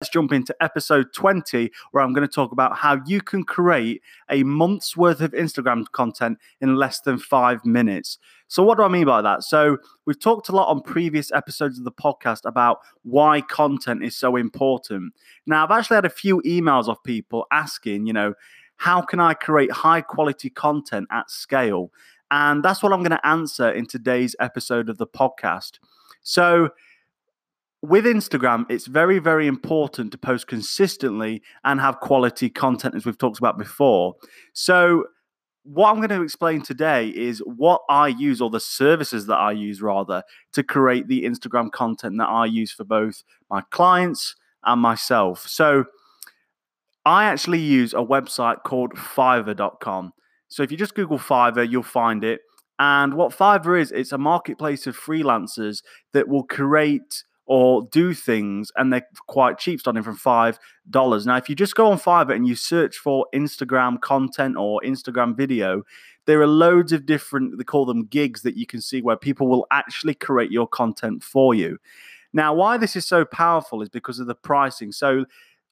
let's jump into episode 20, where I'm going to talk about how you can create a month's worth of Instagram content in less than five minutes. So, what do I mean by that? So, we've talked a lot on previous episodes of the podcast about why content is so important. Now, I've actually had a few emails of people asking, you know, how can I create high quality content at scale? And that's what I'm going to answer in today's episode of the podcast. So, with Instagram, it's very, very important to post consistently and have quality content, as we've talked about before. So, what I'm going to explain today is what I use, or the services that I use, rather, to create the Instagram content that I use for both my clients and myself. So, I actually use a website called fiverr.com. So, if you just Google Fiverr, you'll find it. And what Fiverr is, it's a marketplace of freelancers that will create or do things and they're quite cheap, starting from $5. Now, if you just go on Fiverr and you search for Instagram content or Instagram video, there are loads of different, they call them gigs that you can see where people will actually create your content for you. Now, why this is so powerful is because of the pricing. So,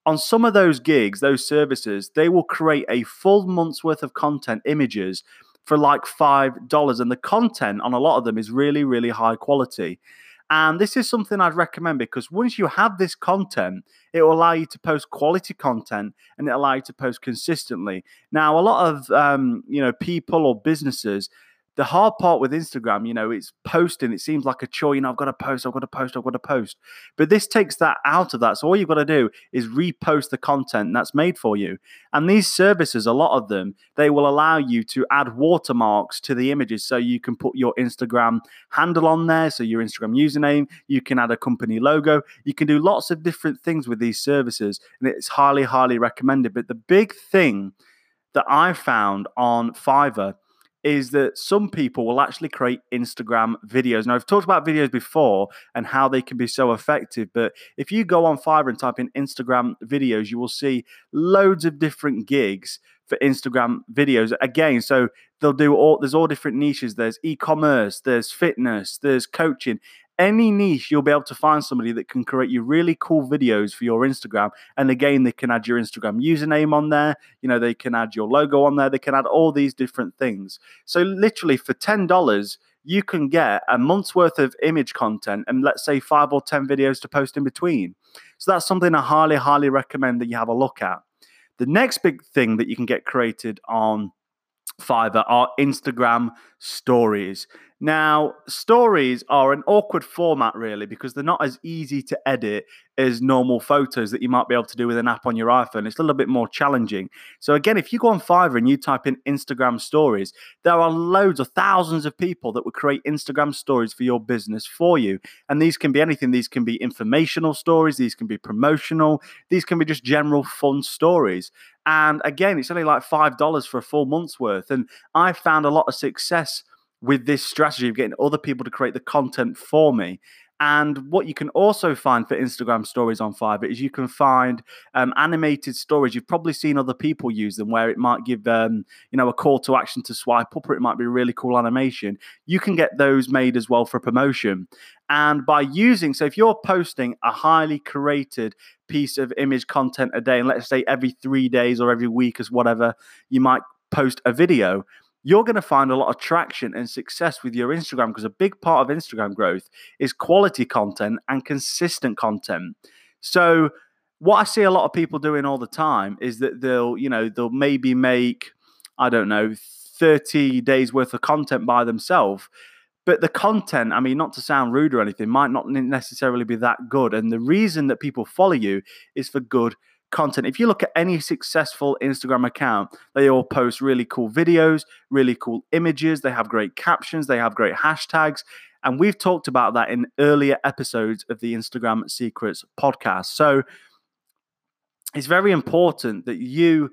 on some of those gigs, those services, they will create a full month's worth of content images for like $5. And the content on a lot of them is really, really high quality. And this is something I'd recommend because once you have this content, it will allow you to post quality content and it allow you to post consistently. Now, a lot of um, you know people or businesses the hard part with Instagram, you know, it's posting. It seems like a chore. You know, I've got to post, I've got to post, I've got to post. But this takes that out of that. So all you've got to do is repost the content that's made for you. And these services, a lot of them, they will allow you to add watermarks to the images. So you can put your Instagram handle on there. So your Instagram username, you can add a company logo. You can do lots of different things with these services. And it's highly, highly recommended. But the big thing that I found on Fiverr is that some people will actually create Instagram videos. Now, I've talked about videos before and how they can be so effective, but if you go on Fiverr and type in Instagram videos, you will see loads of different gigs for Instagram videos. Again, so they'll do all there's all different niches. There's e-commerce, there's fitness, there's coaching any niche, you'll be able to find somebody that can create you really cool videos for your Instagram. And again, they can add your Instagram username on there. You know, they can add your logo on there. They can add all these different things. So, literally, for $10, you can get a month's worth of image content and let's say five or 10 videos to post in between. So, that's something I highly, highly recommend that you have a look at. The next big thing that you can get created on Fiverr are Instagram stories. Now, stories are an awkward format, really, because they're not as easy to edit as normal photos that you might be able to do with an app on your iPhone. It's a little bit more challenging. So, again, if you go on Fiverr and you type in Instagram stories, there are loads of thousands of people that will create Instagram stories for your business for you. And these can be anything. These can be informational stories, these can be promotional, these can be just general fun stories. And again, it's only like $5 for a full month's worth. And I found a lot of success with this strategy of getting other people to create the content for me. And what you can also find for Instagram stories on Fiverr is you can find um, animated stories. You've probably seen other people use them where it might give, um, you know, a call to action to swipe up, or it might be a really cool animation. You can get those made as well for promotion. And by using, so if you're posting a highly curated piece of image content a day, and let's say every three days or every week, as whatever, you might post a video you're going to find a lot of traction and success with your Instagram because a big part of Instagram growth is quality content and consistent content. So, what I see a lot of people doing all the time is that they'll, you know, they'll maybe make, I don't know, 30 days worth of content by themselves. But the content, I mean, not to sound rude or anything, might not necessarily be that good. And the reason that people follow you is for good content. If you look at any successful Instagram account, they all post really cool videos, really cool images, they have great captions, they have great hashtags. And we've talked about that in earlier episodes of the Instagram Secrets podcast. So it's very important that you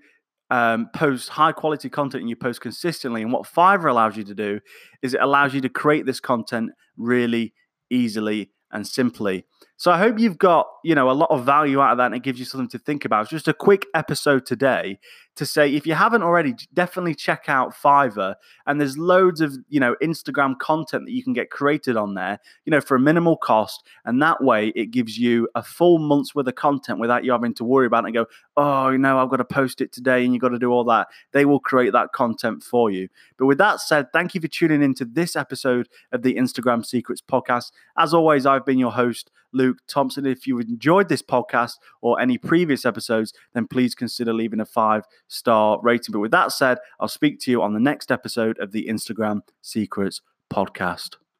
um, post high quality content and you post consistently. And what Fiverr allows you to do is it allows you to create this content really easily and simply. So I hope you've got, you know, a lot of value out of that and it gives you something to think about. It's just a quick episode today to say if you haven't already, definitely check out Fiverr. And there's loads of, you know, Instagram content that you can get created on there, you know, for a minimal cost. And that way it gives you a full month's worth of content without you having to worry about it and go, oh, you know, I've got to post it today and you've got to do all that. They will create that content for you. But with that said, thank you for tuning into this episode of the Instagram Secrets podcast. As always, I've been your host, Luke Thompson. If you enjoyed this podcast or any previous episodes, then please consider leaving a five star rating. But with that said, I'll speak to you on the next episode of the Instagram Secrets podcast.